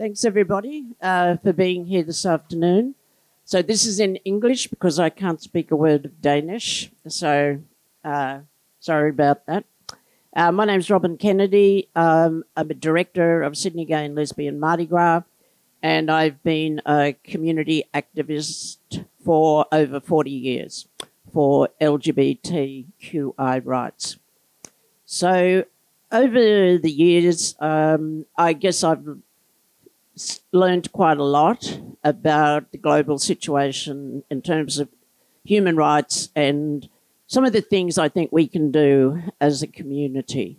Thanks, everybody, uh, for being here this afternoon. So, this is in English because I can't speak a word of Danish. So, uh, sorry about that. Uh, my name's Robin Kennedy. Um, I'm a director of Sydney Gay and Lesbian Mardi Gras, and I've been a community activist for over 40 years for LGBTQI rights. So, over the years, um, I guess I've learned quite a lot about the global situation in terms of human rights and some of the things I think we can do as a community.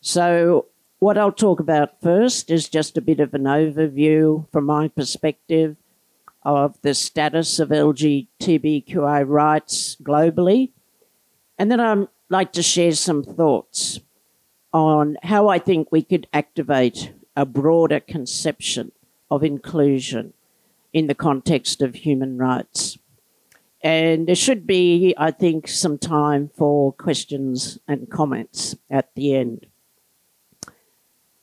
So, what I'll talk about first is just a bit of an overview from my perspective of the status of LGBTQI rights globally. And then I'd like to share some thoughts on how I think we could activate a broader conception of inclusion in the context of human rights. And there should be, I think, some time for questions and comments at the end.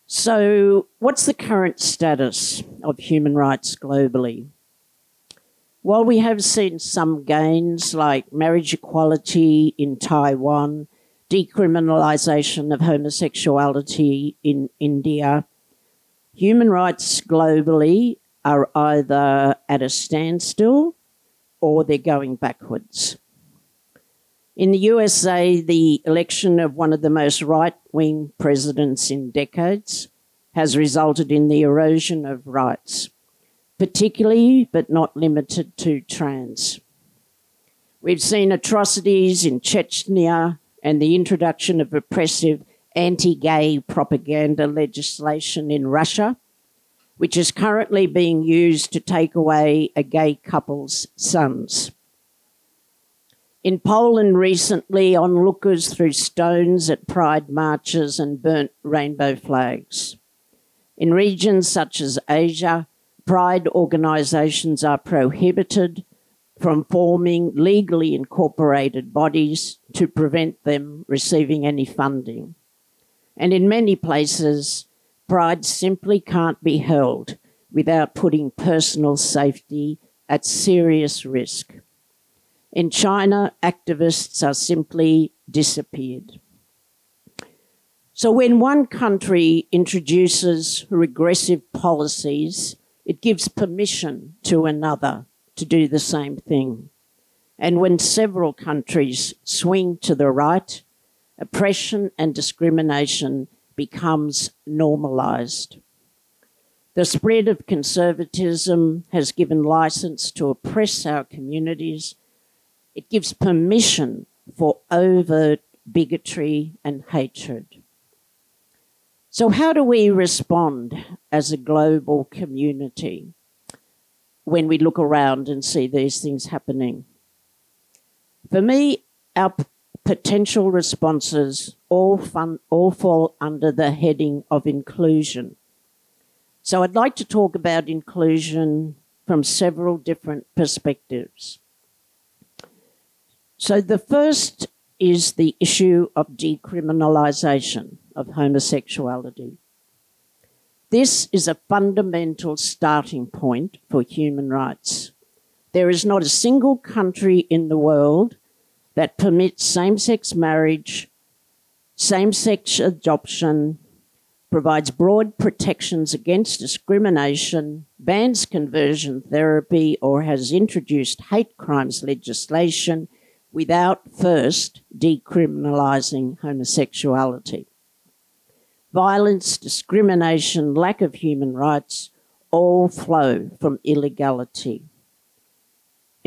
So, what's the current status of human rights globally? While we have seen some gains like marriage equality in Taiwan, decriminalisation of homosexuality in India, human rights globally are either at a standstill or they're going backwards. In the USA, the election of one of the most right wing presidents in decades has resulted in the erosion of rights, particularly but not limited to trans. We've seen atrocities in Chechnya and the introduction of oppressive anti gay propaganda legislation in Russia, which is currently being used to take away a gay couple's sons. In Poland recently, onlookers threw stones at pride marches and burnt rainbow flags. In regions such as Asia, pride organisations are prohibited from forming legally incorporated bodies to prevent them receiving any funding. And in many places, pride simply can't be held without putting personal safety at serious risk. In China, activists are simply disappeared. So, when one country introduces regressive policies, it gives permission to another to do the same thing. And when several countries swing to the right, oppression and discrimination becomes normalized. The spread of conservatism has given license to oppress our communities. It gives permission for overt bigotry and hatred. So, how do we respond as a global community when we look around and see these things happening? For me, our potential responses all, fun, all fall under the heading of inclusion. So I'd like to talk about inclusion from several different perspectives. So the first is the issue of decriminalisation of homosexuality. This is a fundamental starting point for human rights. There is not a single country in the world that permits same sex marriage, same sex adoption, provides broad protections against discrimination, bans conversion therapy, or has introduced hate crimes legislation without first decriminalising homosexuality. Violence, discrimination, lack of human rights all flow from illegality.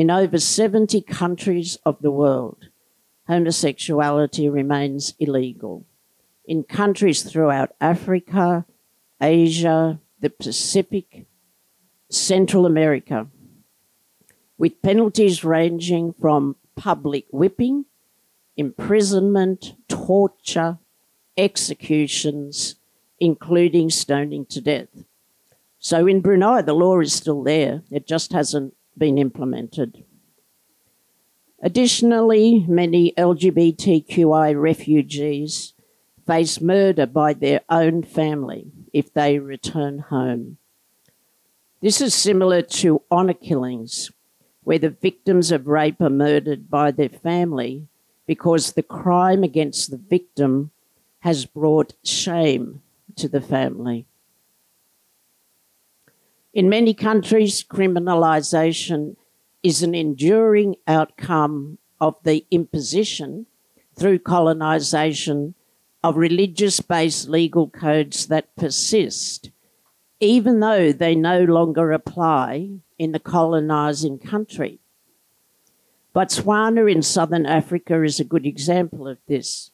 In over 70 countries of the world, homosexuality remains illegal. In countries throughout Africa, Asia, the Pacific, Central America, with penalties ranging from public whipping, imprisonment, torture, executions, including stoning to death. So in Brunei, the law is still there, it just hasn't been implemented. Additionally, many LGBTQI refugees face murder by their own family if they return home. This is similar to honour killings, where the victims of rape are murdered by their family because the crime against the victim has brought shame to the family. In many countries, criminalisation is an enduring outcome of the imposition through colonisation of religious based legal codes that persist, even though they no longer apply in the colonising country. Botswana in southern Africa is a good example of this.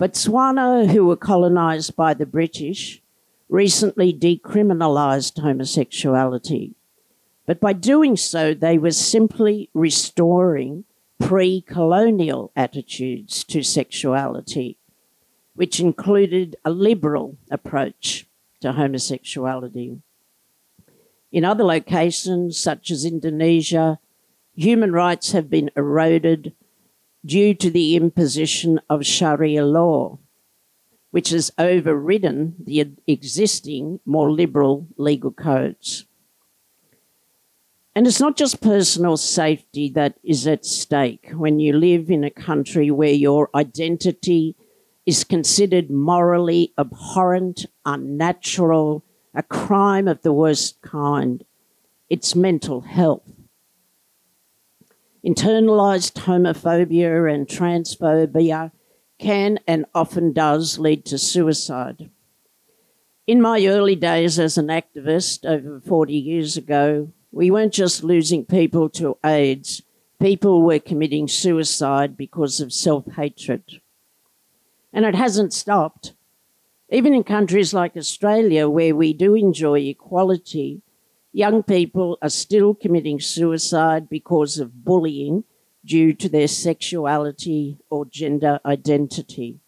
Botswana, who were colonised by the British, recently decriminalised homosexuality. But by doing so, they were simply restoring pre colonial attitudes to sexuality, which included a liberal approach to homosexuality. In other locations, such as Indonesia, human rights have been eroded due to the imposition of Sharia law, which has overridden the existing more liberal legal codes. And it's not just personal safety that is at stake when you live in a country where your identity is considered morally abhorrent, unnatural, a crime of the worst kind. It's mental health. Internalized homophobia and transphobia can and often does lead to suicide. In my early days as an activist over 40 years ago, we weren't just losing people to AIDS, people were committing suicide because of self hatred. And it hasn't stopped. Even in countries like Australia, where we do enjoy equality, young people are still committing suicide because of bullying due to their sexuality or gender identity.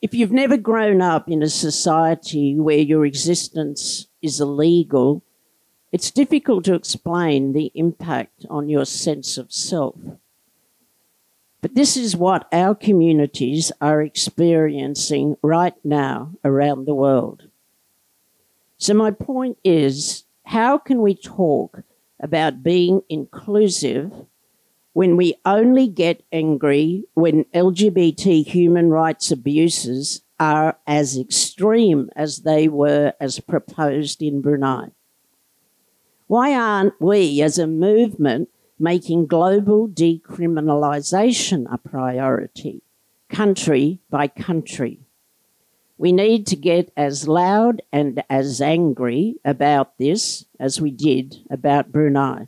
If you've never grown up in a society where your existence is illegal, it's difficult to explain the impact on your sense of self. But this is what our communities are experiencing right now around the world. So, my point is how can we talk about being inclusive when we only get angry when LGBT human rights abuses are as extreme as they were as proposed in Brunei? Why aren't we, as a movement, making global decriminalisation a priority, country by country? We need to get as loud and as angry about this as we did about Brunei.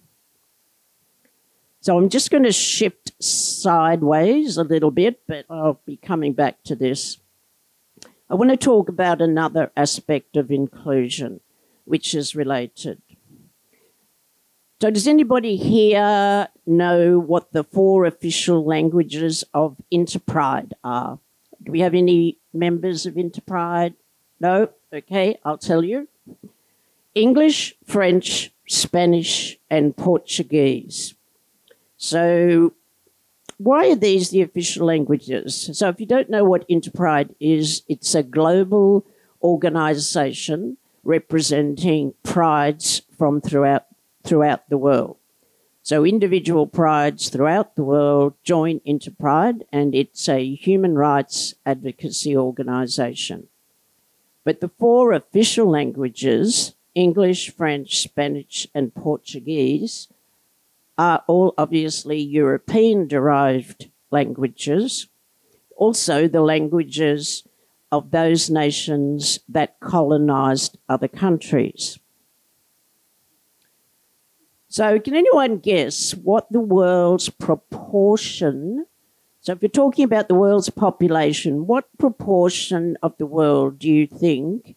So I'm just going to shift sideways a little bit, but I'll be coming back to this. I want to talk about another aspect of inclusion, which is related. So, does anybody here know what the four official languages of Interpride are? Do we have any members of Interpride? No? Okay, I'll tell you. English, French, Spanish, and Portuguese. So, why are these the official languages? So, if you don't know what Interpride is, it's a global organization representing prides from throughout throughout the world. So individual prides throughout the world join Interpride, and it's a human rights advocacy organisation. But the four official languages, English, French, Spanish, and Portuguese, are all obviously European derived languages, also the languages of those nations that colonised other countries. So, can anyone guess what the world's proportion? So, if you're talking about the world's population, what proportion of the world do you think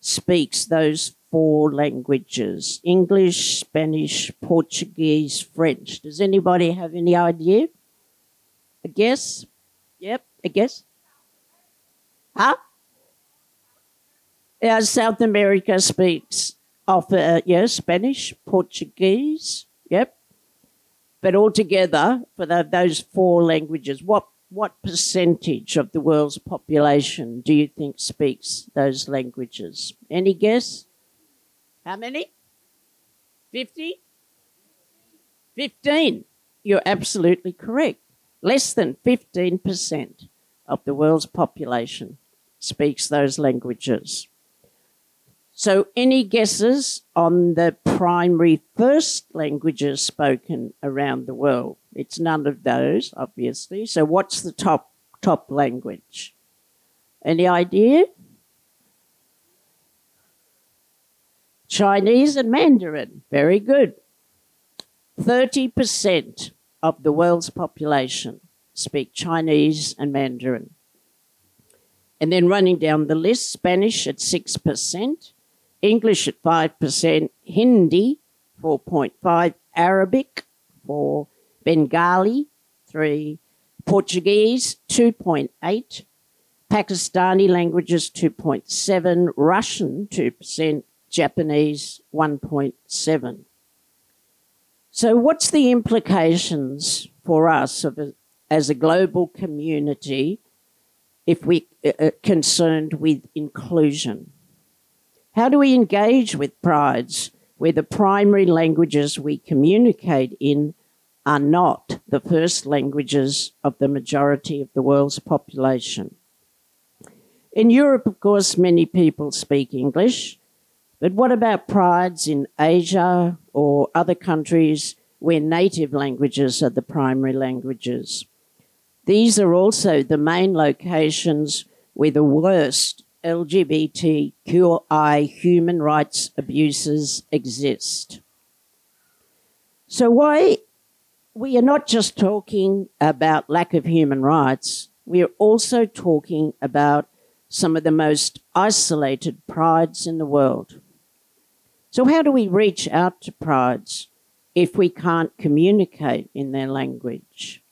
speaks those four languages English, Spanish, Portuguese, French? Does anybody have any idea? A guess? Yep, a guess? Huh? Yeah, South America speaks of uh, yes, Spanish, Portuguese, yep. But altogether, for the, those four languages, what what percentage of the world's population do you think speaks those languages? Any guess? How many? 50? 15. You're absolutely correct. Less than 15% of the world's population speaks those languages. So, any guesses on the primary first languages spoken around the world? It's none of those, obviously. So, what's the top top language? Any idea? Chinese and Mandarin. Very good. 30% of the world's population speak Chinese and Mandarin. And then running down the list, Spanish at 6%, English at 5%, Hindi 4.5, Arabic 4, Bengali 3, Portuguese 2.8, Pakistani languages 2.7, Russian 2%, Japanese 1.7. So, what's the implications for us a, as a global community if we are uh, uh, concerned with inclusion? How do we engage with prides where the primary languages we communicate in are not the first languages of the majority of the world's population? In Europe, of course, many people speak English, but what about prides in Asia or other countries where native languages are the primary languages? These are also the main locations where the worst LGBTQI human rights abuses exist. So, why we are not just talking about lack of human rights, we are also talking about some of the most isolated prides in the world. So, how do we reach out to prides if we can't communicate in their language?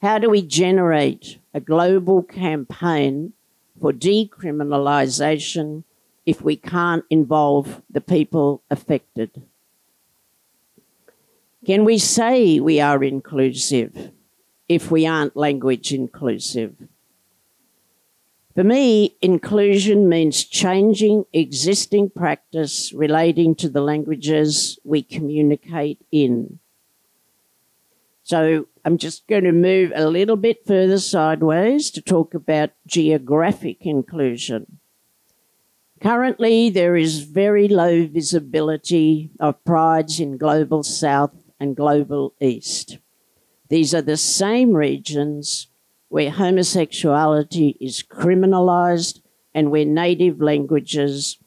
How do we generate a global campaign for decriminalisation if we can't involve the people affected? Can we say we are inclusive if we aren't language inclusive? For me, inclusion means changing existing practice relating to the languages we communicate in. So I'm just going to move a little bit further sideways to talk about geographic inclusion. Currently, there is very low visibility of prides in Global South and Global East. These are the same regions where homosexuality is criminalised and where native languages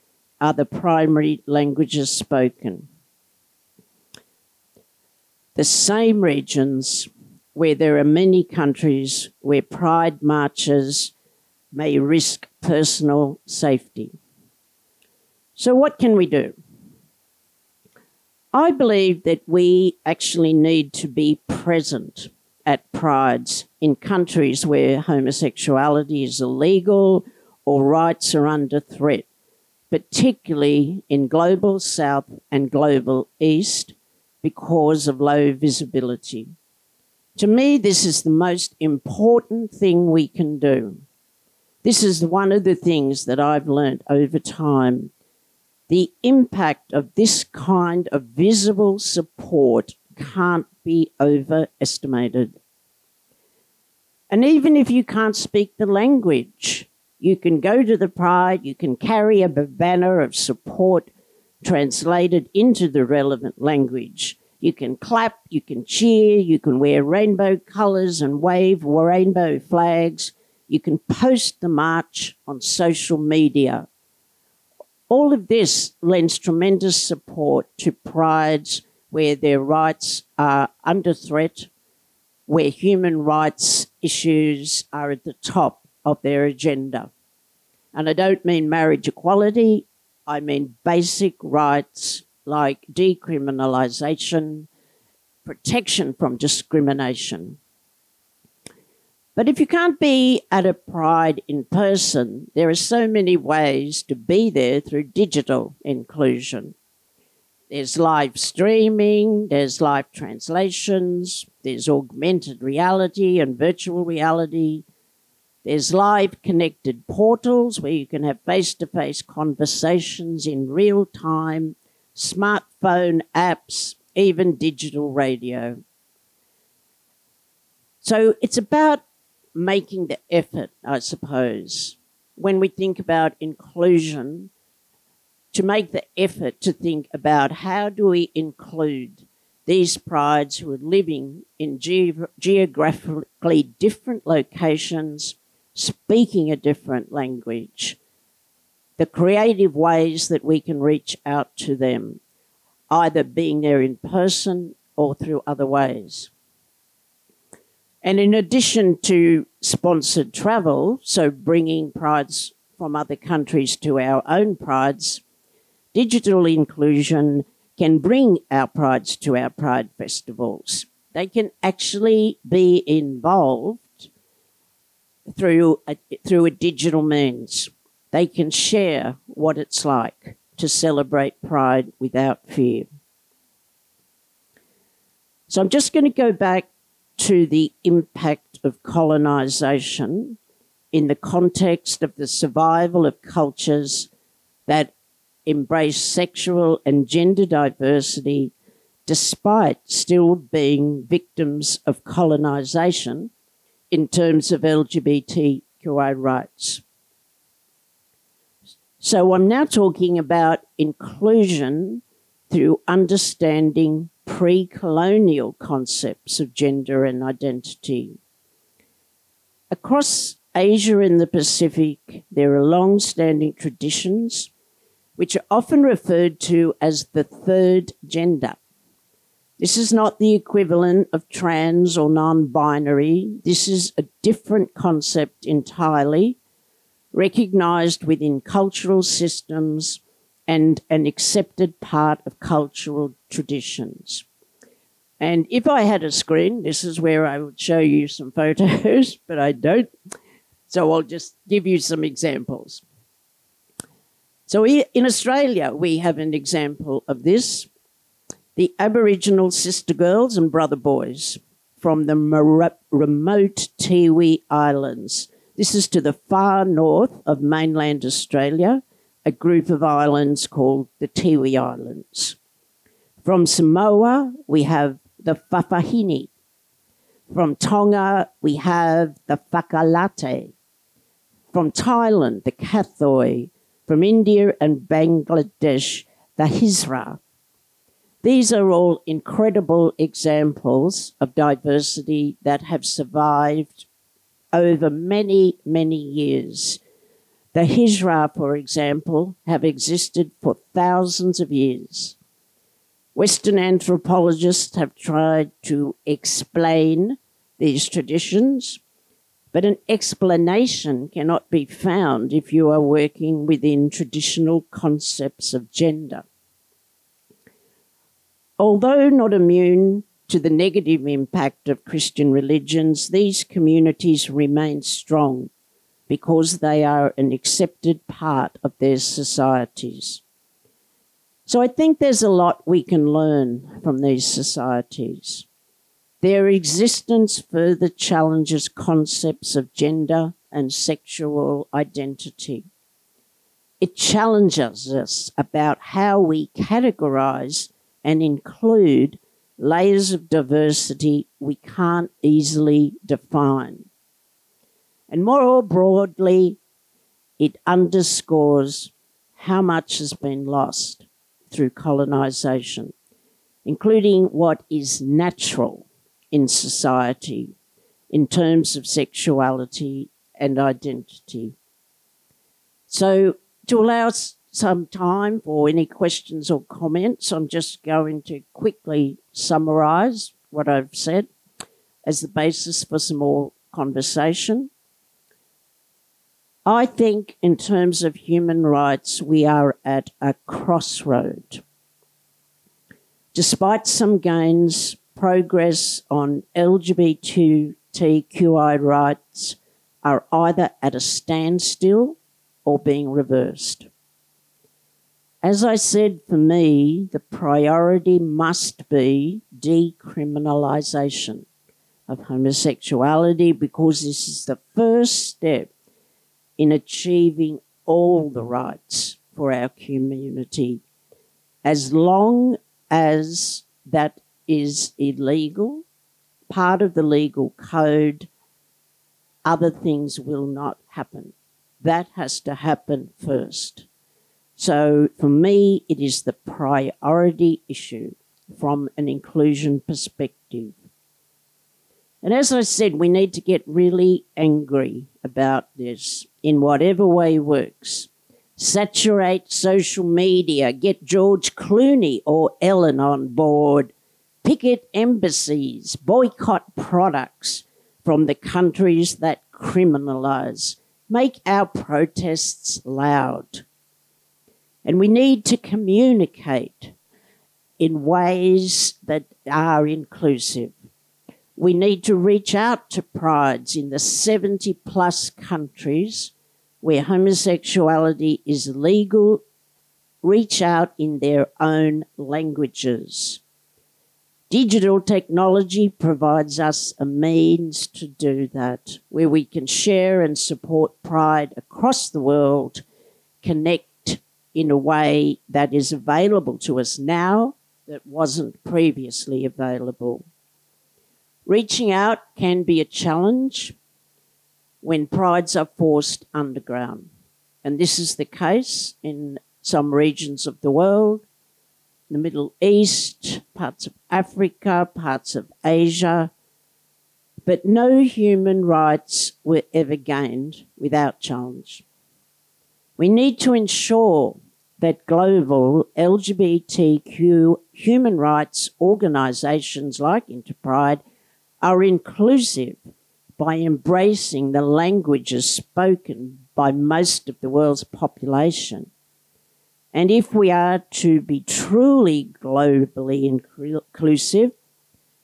are the primary languages spoken. The same regions where there are many countries where pride marches may risk personal safety. So, what can we do? I believe that we actually need to be present at prides in countries where homosexuality is illegal or rights are under threat, particularly in global south and global east because of low visibility. To me, this is the most important thing we can do. This is one of the things that I've learnt over time. The impact of this kind of visible support can't be overestimated. And even if you can't speak the language, you can go to the Pride, you can carry a banner of support translated into the relevant language. You can clap, you can cheer, you can wear rainbow colours and wave rainbow flags. You can post the march on social media. All of this lends tremendous support to prides where their rights are under threat, where human rights issues are at the top of their agenda. And I don't mean marriage equality, I mean basic rights like decriminalisation, protection from discrimination. But if you can't be at a pride in person, there are so many ways to be there through digital inclusion. There's live streaming, there's live translations, there's augmented reality and virtual reality. There's live connected portals where you can have face to face conversations in real time smartphone apps, even digital radio. So it's about making the effort, I suppose, when we think about inclusion, to make the effort to think about how do we include these prides who are living in ge- geographically different locations, speaking a different language, the creative ways that we can reach out to them, either being there in person or through other ways. And in addition to sponsored travel, so bringing prides from other countries to our own prides, digital inclusion can bring our prides to our pride festivals. They can actually be involved through a, through a digital means. They can share what it's like to celebrate pride without fear. So I'm just going to go back to the impact of colonisation in the context of the survival of cultures that embrace sexual and gender diversity despite still being victims of colonisation in terms of LGBTQI rights. So I'm now talking about inclusion through understanding pre colonial concepts of gender and identity. Across Asia and the Pacific, there are long standing traditions which are often referred to as the third gender. This is not the equivalent of trans or non binary. This is a different concept entirely, recognized within cultural systems and an accepted part of cultural traditions. And if I had a screen, this is where I would show you some photos, but I don't. So I'll just give you some examples. So in Australia, we have an example of this. The Aboriginal sister girls and brother boys from the remote Tiwi Islands. This is to the far north of mainland Australia, a group of islands called the Tiwi Islands. From Samoa, we have the Fa'afafine. From Tonga, we have the Fakaleiti. From Thailand, the Kathoi from India and Bangladesh, the Hijra. These are all incredible examples of diversity that have survived over many, many years. The Hijra, for example, have existed for thousands of years. Western anthropologists have tried to explain these traditions but an explanation cannot be found if you are working within traditional concepts of gender. Although not immune to the negative impact of Christian religions, these communities remain strong because they are an accepted part of their societies. So I think there's a lot we can learn from these societies. Their existence further challenges concepts of gender and sexual identity. It challenges us about how we categorize and include layers of diversity we can't easily define. And more broadly, it underscores how much has been lost through colonisation, including what is natural in society in terms of sexuality and identity. So, to allow some time for any questions or comments, I'm just going to quickly summarise what I've said as the basis for some more conversation. I think, in terms of human rights, we are at a crossroad. Despite some gains, progress on LGBTQI rights are either at a standstill or being reversed. As I said, for me, the priority must be decriminalisation of homosexuality because this is the first step in achieving all the rights for our community As long as that is illegal, part of the legal code, other things will not happen. That has to happen first. So for me, it is the priority issue from an inclusion perspective. And as I said, we need to get really angry about this in whatever way works. Saturate social media, get George Clooney or Ellen on board, picket embassies, boycott products from the countries that criminalize, make our protests loud. And we need to communicate in ways that are inclusive. We need to reach out to prides in the 70 plus countries where homosexuality is legal, reach out in their own languages. Digital technology provides us a means to do that, where we can share and support pride across the world, connect in a way that is available to us now that wasn't previously available. Reaching out can be a challenge when prides are forced underground. And this is the case in some regions of the world, the Middle East, parts of Africa, parts of Asia. But no human rights were ever gained without challenge. We need to ensure that global LGBTQ human rights organisations like Interpride are inclusive by embracing the languages spoken by most of the world's population. And if we are to be truly globally inclusive,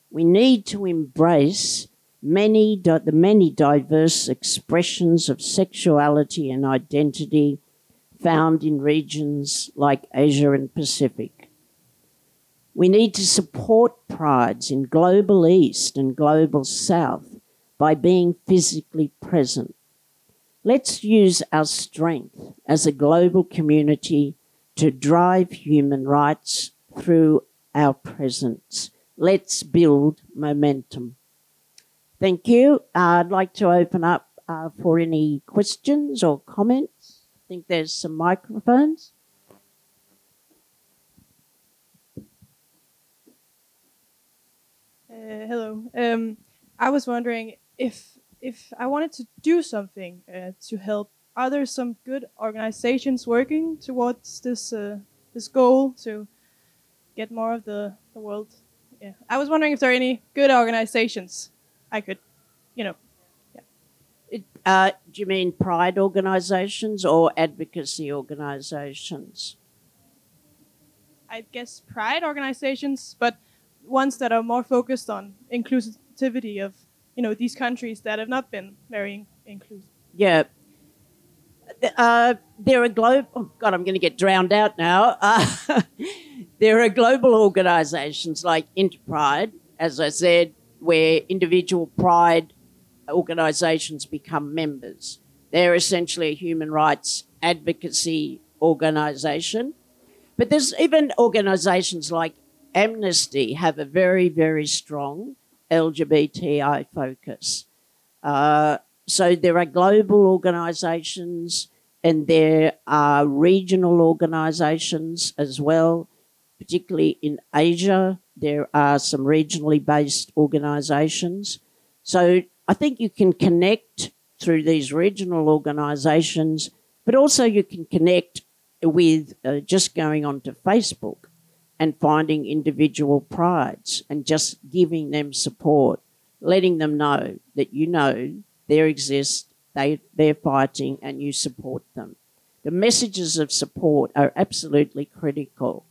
we need to embrace many the many diverse expressions of sexuality and identity found in regions like Asia and Pacific. We need to support prides in global East and global South by being physically present. Let's use our strength as a global community to drive human rights through our presence. Let's build momentum. Thank you. Uh, I'd like to open up uh, for any questions or comments I think there's some microphones. Uh, hello. Um, I was wondering if if I wanted to do something uh, to help. Are there some good organizations working towards this uh, this goal to get more of the the world? Yeah, I was wondering if there are any good organizations I could, you know, uh, do you mean pride organisations or advocacy organisations? I guess pride organizations, but ones that are more focused on inclusivity of you know these countries that have not been very inclusive. Yeah. Uh, there are global. Oh God, I'm going to get drowned out now. Uh, there are global organisations like Interpride, as I said, where individual pride organisations become members. They're essentially a human rights advocacy organisation. But there's even organisations like Amnesty have a very, very strong LGBTI focus. Uh, so there are global organisations and there are regional organisations as well, particularly in Asia. There are some regionally based organisations. So I think you can connect through these regional organisations, but also you can connect with uh, just going onto Facebook and finding individual prides and just giving them support, letting them know that you know there exist, they, they're fighting, and you support them. The messages of support are absolutely critical.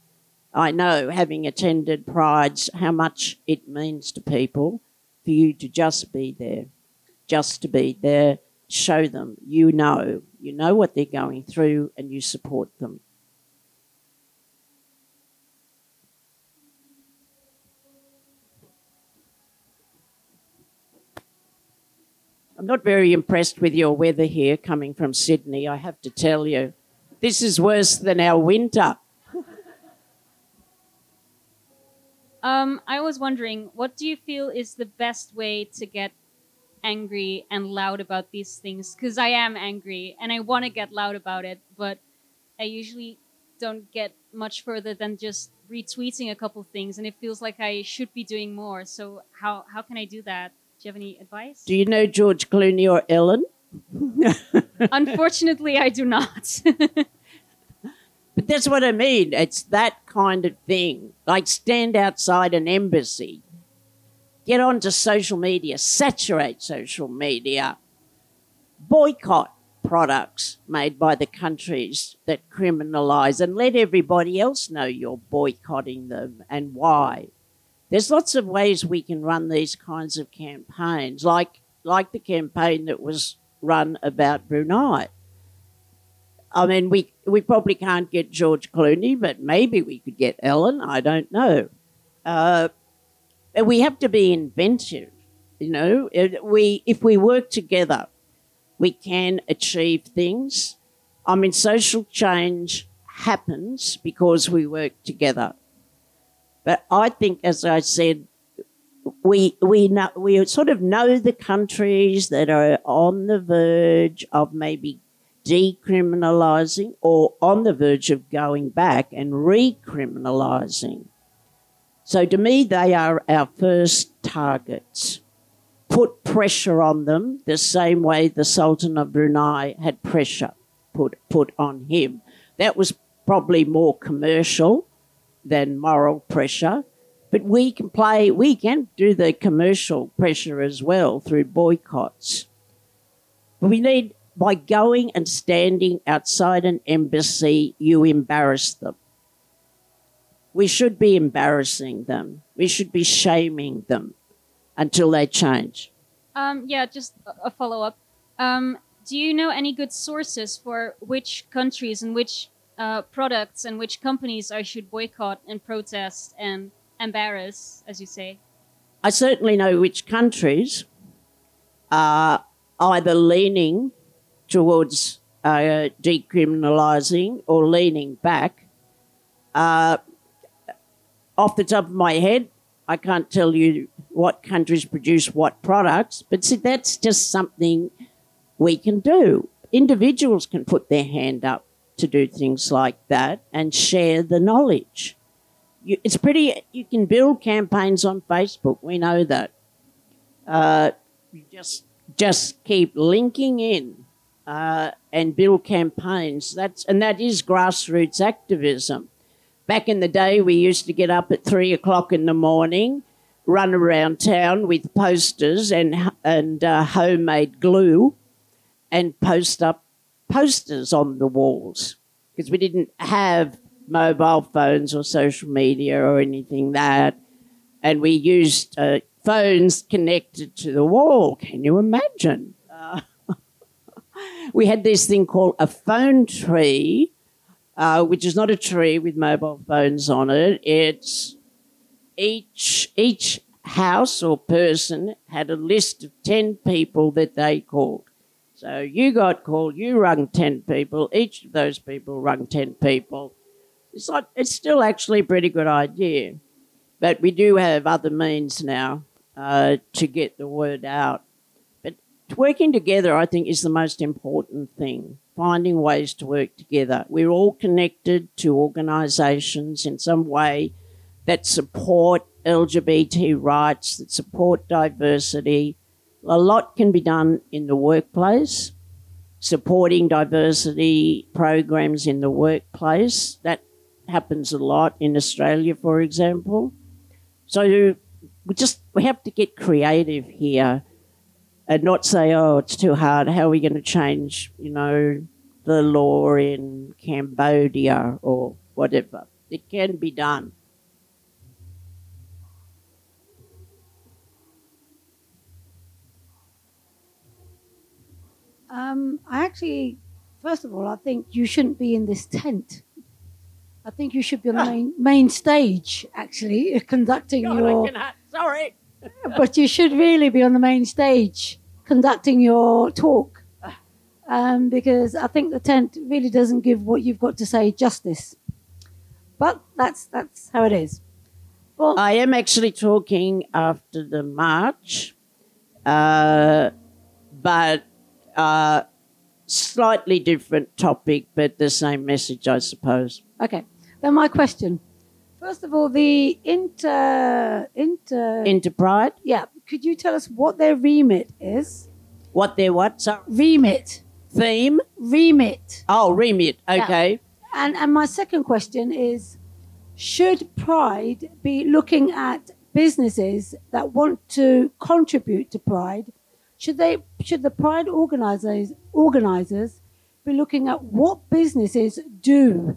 I know, having attended prides, how much it means to people for you to just be there, just to be there, show them you know, you know what they're going through and you support them. I'm not very impressed with your weather here coming from Sydney, I have to tell you. This is worse than our winter. Um, I was wondering, what do you feel is the best way to get angry and loud about these things? Because I am angry and I want to get loud about it, but I usually don't get much further than just retweeting a couple things, and it feels like I should be doing more. So how how can I do that? Do you have any advice? Do you know George Clooney or Ellen? Unfortunately, I do not. But that's what I mean. It's that kind of thing. Like stand outside an embassy, get onto social media, saturate social media, boycott products made by the countries that criminalise and let everybody else know you're boycotting them and why. There's lots of ways we can run these kinds of campaigns, like like the campaign that was run about Brunei. I mean, we we probably can't get George Clooney, but maybe we could get Ellen. I don't know. Uh, we have to be inventive. You know, we if we work together, we can achieve things. I mean, social change happens because we work together. But I think, as I said, we we know we sort of know the countries that are on the verge of maybe decriminalising or on the verge of going back and recriminalising. So to me, they are our first targets. Put pressure on them the same way the Sultan of Brunei had pressure put, put on him. That was probably more commercial than moral pressure. But we can play, we can do the commercial pressure as well through boycotts. But we need by going and standing outside an embassy, you embarrass them. We should be embarrassing them. We should be shaming them until they change. Um, yeah, just a follow up. Um, do you know any good sources for which countries and which uh, products and which companies I should boycott and protest and embarrass, as you say? I certainly know which countries are either leaning towards uh, decriminalising or leaning back. Uh, off the top of my head, I can't tell you what countries produce what products, but see, that's just something we can do. Individuals can put their hand up to do things like that and share the knowledge. You, it's pretty, you can build campaigns on Facebook, we know that. Uh, you just, just keep linking in uh, and build campaigns. That's and that is grassroots activism. Back in the day, we used to get up at three o'clock in the morning, run around town with posters and and uh, homemade glue, and post up posters on the walls because we didn't have mobile phones or social media or anything that, and we used uh, phones connected to the wall. Can you imagine? we had this thing called a phone tree, uh, which is not a tree with mobile phones on it. It's each each house or person had a list of ten people that they called. So you got called, you rung ten people. Each of those people rung ten people. It's not. It's still actually a pretty good idea, but we do have other means now uh, to get the word out But working together, I think, is the most important thing. Finding ways to work together. We're all connected to organisations in some way that support LGBT rights, that support diversity. A lot can be done in the workplace, supporting diversity programs in the workplace. That happens a lot in Australia, for example. So we just we have to get creative here and not say, oh, it's too hard. How are we going to change, you know, the law in Cambodia or whatever? It can be done. Um, I actually, first of all, I think you shouldn't be in this tent. I think you should be on the main, main stage, actually, conducting God, your. Sorry. but you should really be on the main stage conducting your talk um, because I think the tent really doesn't give what you've got to say justice. But that's that's how it is. Well, I am actually talking after the march, uh, but uh, slightly different topic, but the same message, I suppose. okay. Then my question. First of all, the inter inter Interpride, yeah. Could you tell us what their remit is? what their what? So, Remit, theme? remit. Oh, remit. Okay. And and my second question is, should Pride be looking at businesses that want to contribute to Pride? Should they should the Pride organizers organizers be looking at what businesses do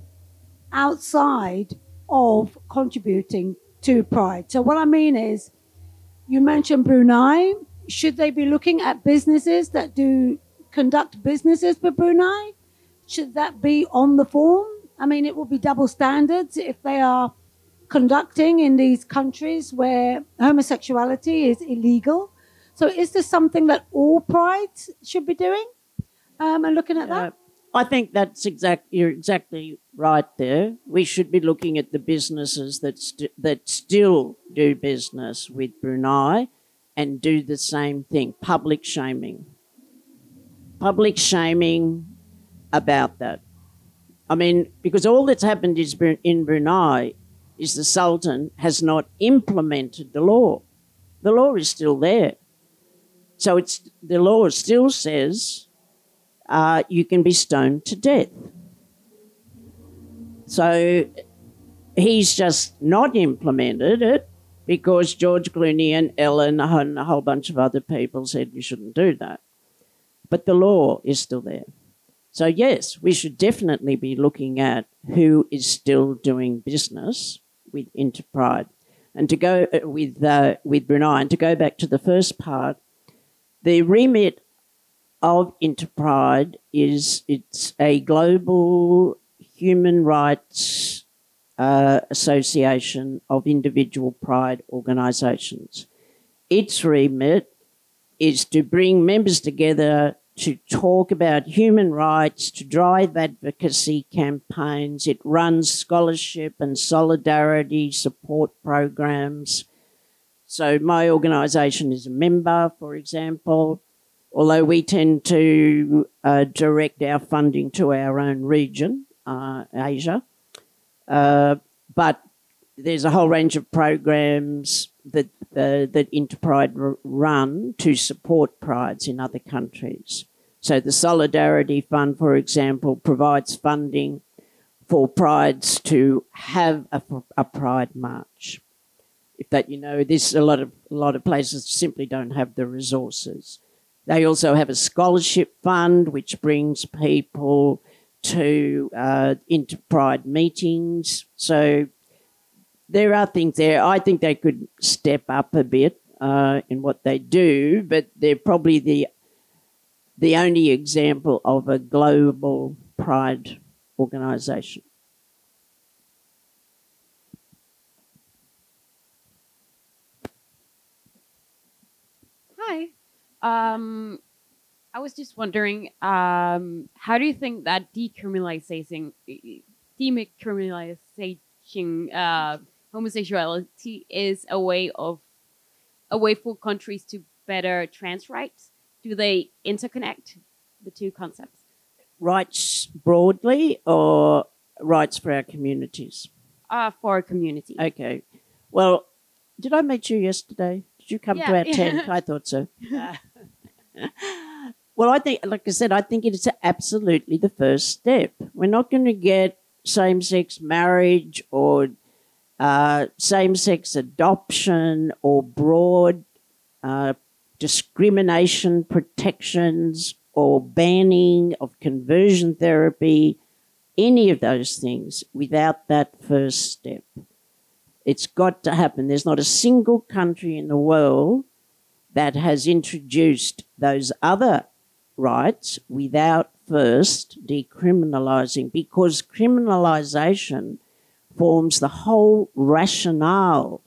outside of contributing to Pride? So what I mean is, you mentioned Brunei. Should they be looking at businesses that do conduct businesses for Brunei? Should that be on the form? I mean, it will be double standards if they are conducting in these countries where homosexuality is illegal. So, is this something that all prides should be doing? Um, and looking at Uh, that? I think that's exact. You're exactly right there. We should be looking at the businesses that st- that still do business with Brunei, and do the same thing. Public shaming. Public shaming about that. I mean, because all that's happened is in Brunei is the Sultan has not implemented the law. The law is still there. So it's the law still says uh, you can be stoned to death. So he's just not implemented it because George Clooney and Ellen and a whole bunch of other people said you shouldn't do that. But the law is still there. So, yes, we should definitely be looking at who is still doing business with Interpride. And to go uh, with, uh, with Brunei, and to go back to the first part, the remit of Interpride is it's a global human rights uh, association of individual pride organisations. Its remit is to bring members together to talk about human rights, to drive advocacy campaigns. It runs scholarship and solidarity support programs. So, my organisation is a member, for example, although we tend to uh, direct our funding to our own region, uh, Asia. Uh, but there's a whole range of programs that uh, that Interpride r- run to support prides in other countries. So the Solidarity Fund, for example, provides funding for prides to have a, a pride march. That you know, this a lot of a lot of places simply don't have the resources. They also have a scholarship fund which brings people to uh, pride meetings. So there are things there. I think they could step up a bit uh, in what they do, but they're probably the the only example of a global pride organisation. Hi. Um, I was just wondering, um, how do you think that decriminalizing, decriminalizing uh, homosexuality is a way of a way for countries to better trans rights? Do they interconnect the two concepts? Rights broadly or rights for our communities? Uh, for our community. Okay. Well, did I meet you yesterday? Did you come to our tent? I thought so. well, I think, like I said, I think it's absolutely the first step. We're not going to get same sex marriage or uh, same sex adoption or broad uh, discrimination protections or banning of conversion therapy, any of those things without that first step. It's got to happen. There's not a single country in the world that has introduced those other rights without first decriminalising, because criminalisation forms the whole rationale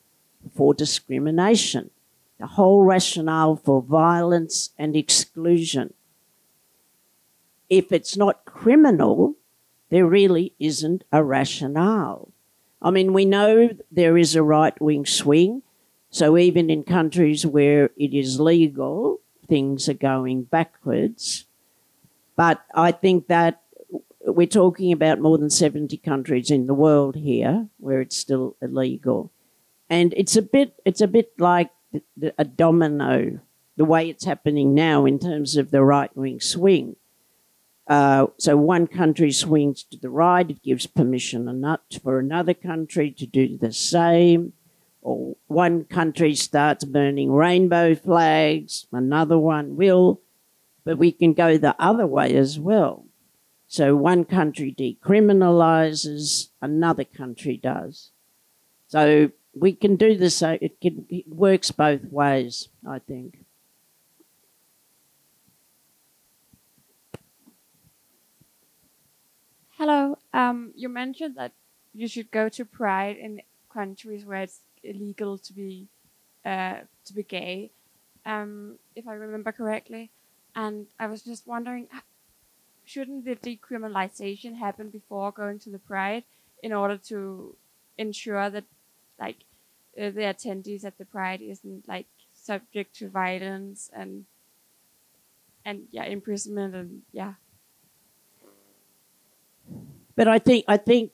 for discrimination, the whole rationale for violence and exclusion. If it's not criminal, there really isn't a rationale. I mean, we know there is a right wing swing. So even in countries where it is legal, things are going backwards. But I think that we're talking about more than 70 countries in the world here where it's still illegal. And it's a bit, it's a bit like a domino, the way it's happening now in terms of the right wing swing. Uh, so one country swings to the right, it gives permission for another country to do the same. Or one country starts burning rainbow flags, another one will, but we can go the other way as well. So one country decriminalizes, another country does. So we can do the same. It, can, it works both ways, I think. Hello. Um, you mentioned that you should go to Pride in countries where it's illegal to be uh, to be gay, um, if I remember correctly. And I was just wondering, shouldn't the decriminalization happen before going to the Pride in order to ensure that, like, uh, the attendees at the Pride isn't like subject to violence and and yeah, imprisonment and yeah. But I think I think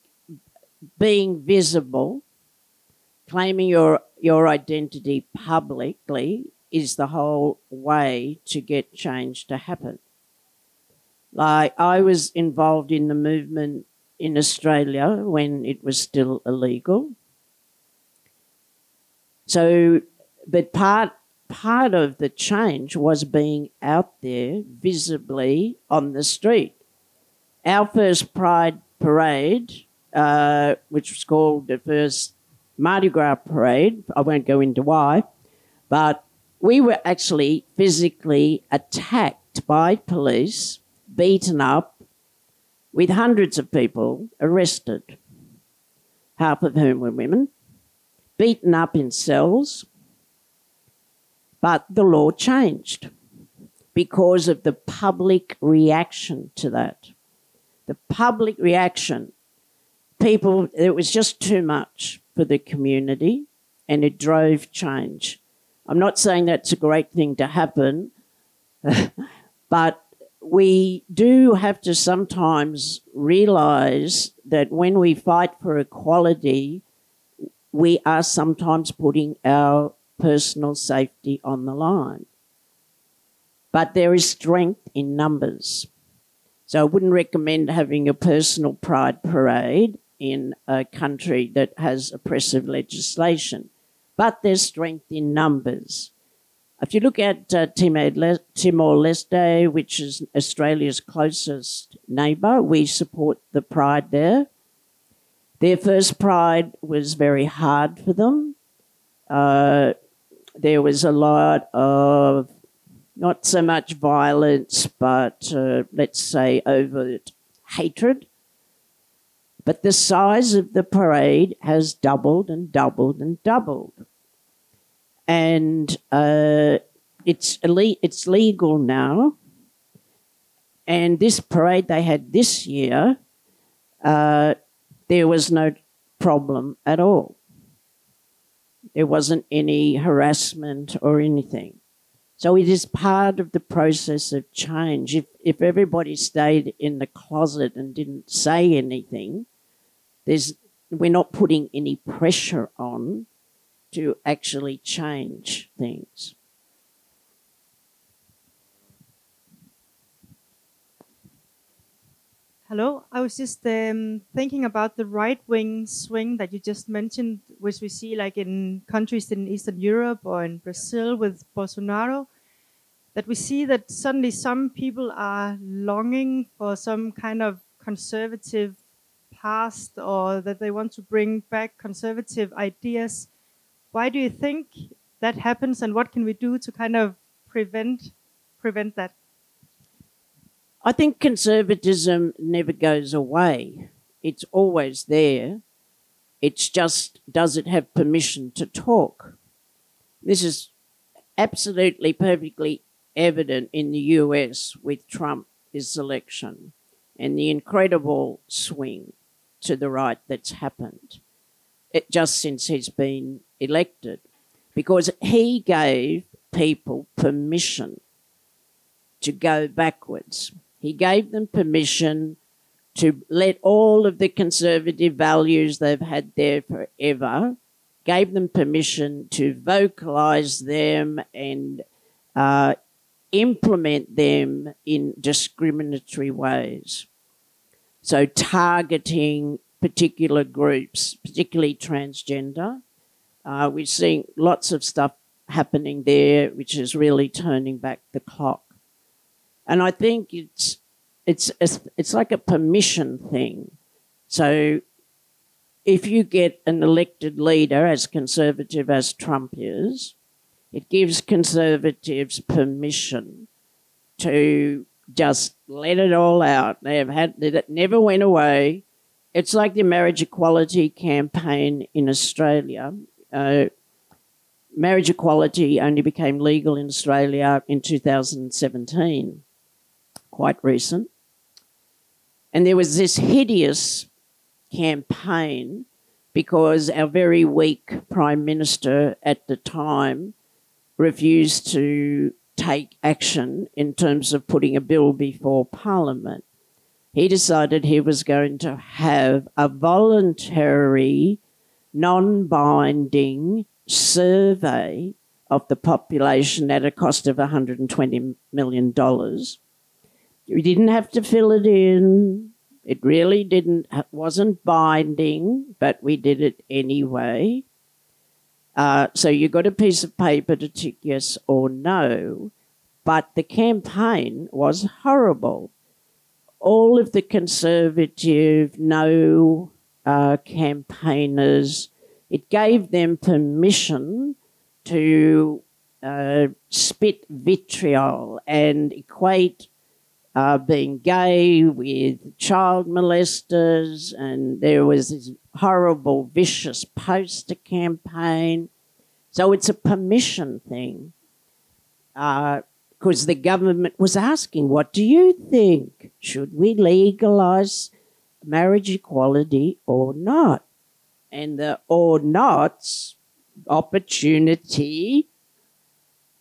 being visible, claiming your your identity publicly is the whole way to get change to happen. Like I was involved in the movement in Australia when it was still illegal. So, but part part of the change was being out there visibly on the street. Our first Pride parade, uh, which was called the first Mardi Gras parade. I won't go into why, but we were actually physically attacked by police, beaten up, with hundreds of people arrested, half of whom were women, beaten up in cells. But the law changed because of the public reaction to that the public reaction, people, it was just too much for the community and it drove change. I'm not saying that's a great thing to happen, but we do have to sometimes realize that when we fight for equality, we are sometimes putting our personal safety on the line. But there is strength in numbers. So I wouldn't recommend having a personal pride parade in a country that has oppressive legislation. But there's strength in numbers. If you look at uh, Timor Leste, which is Australia's closest neighbour, we support the Pride there. Their first Pride was very hard for them. Uh, there was a lot of not so much violence, but uh, let's say overt hatred. But the size of the parade has doubled and doubled and doubled. And uh, it's, it's legal now. And this parade they had this year, uh, there was no problem at all. There wasn't any harassment or anything. So it is part of the process of change. If, if everybody stayed in the closet and didn't say anything, there's, we're not putting any pressure on to actually change things. Hello, I was just um, thinking about the right wing swing that you just mentioned, which we see like in countries in Eastern Europe or in Brazil with Bolsonaro. That we see that suddenly some people are longing for some kind of conservative past or that they want to bring back conservative ideas. Why do you think that happens and what can we do to kind of prevent prevent that? I think conservatism never goes away. It's always there. It's just, does it have permission to talk? This is absolutely perfectly evident in the US with Trump's election and the incredible swing to the right that's happened. it, just since he's been elected, because he gave people permission to go backwards. He gave them permission to let all of the conservative values they've had there forever, gave them permission to vocalize them and uh, implement them in discriminatory ways. So, targeting particular groups, particularly transgender. Uh, we're seeing lots of stuff happening there, which is really turning back the clock. And I think it's it's it's, like a permission thing. So if you get an elected leader as conservative as Trump is, it gives conservatives permission to just let it all out. They have had it never went away. It's like the marriage equality campaign in Australia. Uh, marriage equality only became legal in Australia in 2017, quite recent. And there was this hideous campaign because our very weak Prime Minister at the time refused to take action in terms of putting a bill before Parliament. He decided he was going to have a voluntary, non binding survey of the population at a cost of $120 million. You didn't have to fill it in. It really didn't wasn't binding, but we did it anyway. Uh, so you got a piece of paper to tick yes or no, but the campaign was horrible. All of the conservative no uh, campaigners, it gave them permission to uh, spit vitriol and equate uh, being gay with child molesters, and there was this horrible, vicious poster campaign. So it's a permission thing. Because uh, the government was asking, what do you think? Should we legalise marriage equality or not? And the or not's opportunity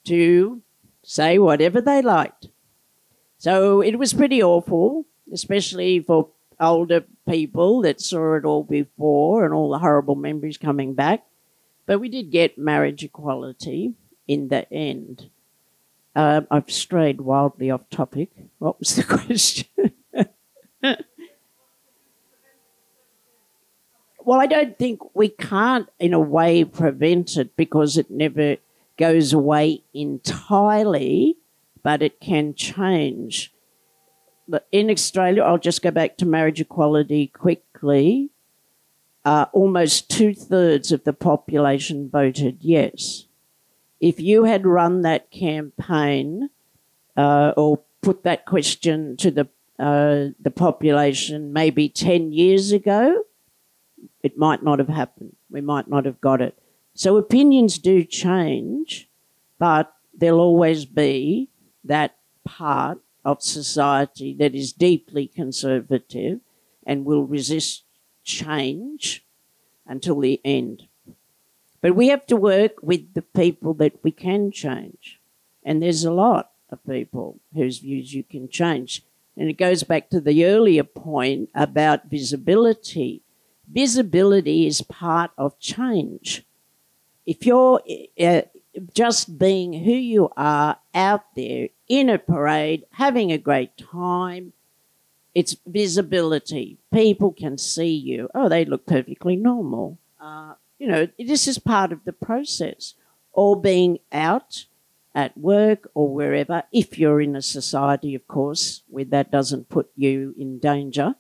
to say whatever they liked. So it was pretty awful, especially for older people that saw it all before and all the horrible memories coming back. But we did get marriage equality in the end. Um, I've strayed wildly off topic. What was the question? well, I don't think we can't, in a way, prevent it because it never goes away entirely but it can change. In Australia, I'll just go back to marriage equality quickly. Uh, almost two thirds of the population voted yes. If you had run that campaign uh, or put that question to the uh, the population maybe ten years ago, it might not have happened. We might not have got it. So opinions do change, but there'll always be that part of society that is deeply conservative and will resist change until the end. But we have to work with the people that we can change. And there's a lot of people whose views you can change. And it goes back to the earlier point about visibility. Visibility is part of change. If you're uh, just being who you are out there in a parade, having a great time. It's visibility. People can see you. Oh, they look perfectly normal. Uh, you know, this is part of the process. Or being out at work or wherever, if you're in a society, of course, where that doesn't put you in danger.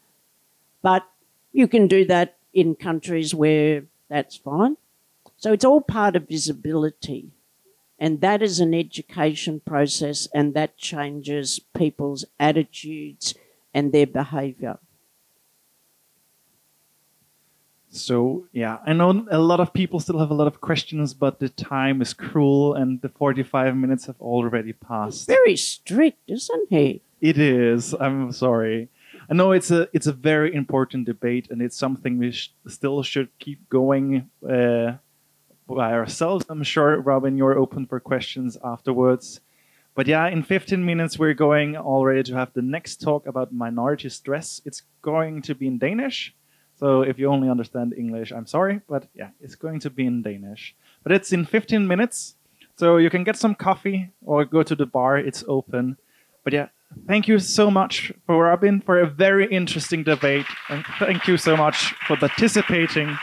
But you can do that in countries where that's fine. So it's all part of visibility. And that is an education process, and that changes people's attitudes and their behavior. So, yeah, I know a lot of people still have a lot of questions, but the time is cruel and the 45 minutes have already passed. He's very strict, isn't he? It is. I'm sorry. I know it's a it's a very important debate, and it's something we sh- still should keep going uh, by ourselves. I'm sure, Robin, you're open for questions afterwards. But yeah, in 15 minutes, we're going already to have the next talk about minority stress. It's going to be in Danish. So if you only understand English, I'm sorry, but yeah, it's going to be in Danish. But it's in 15 minutes. So you can get some coffee or go to the bar, it's open. But yeah, thank you so much for Robin for a very interesting debate. And thank you so much for participating.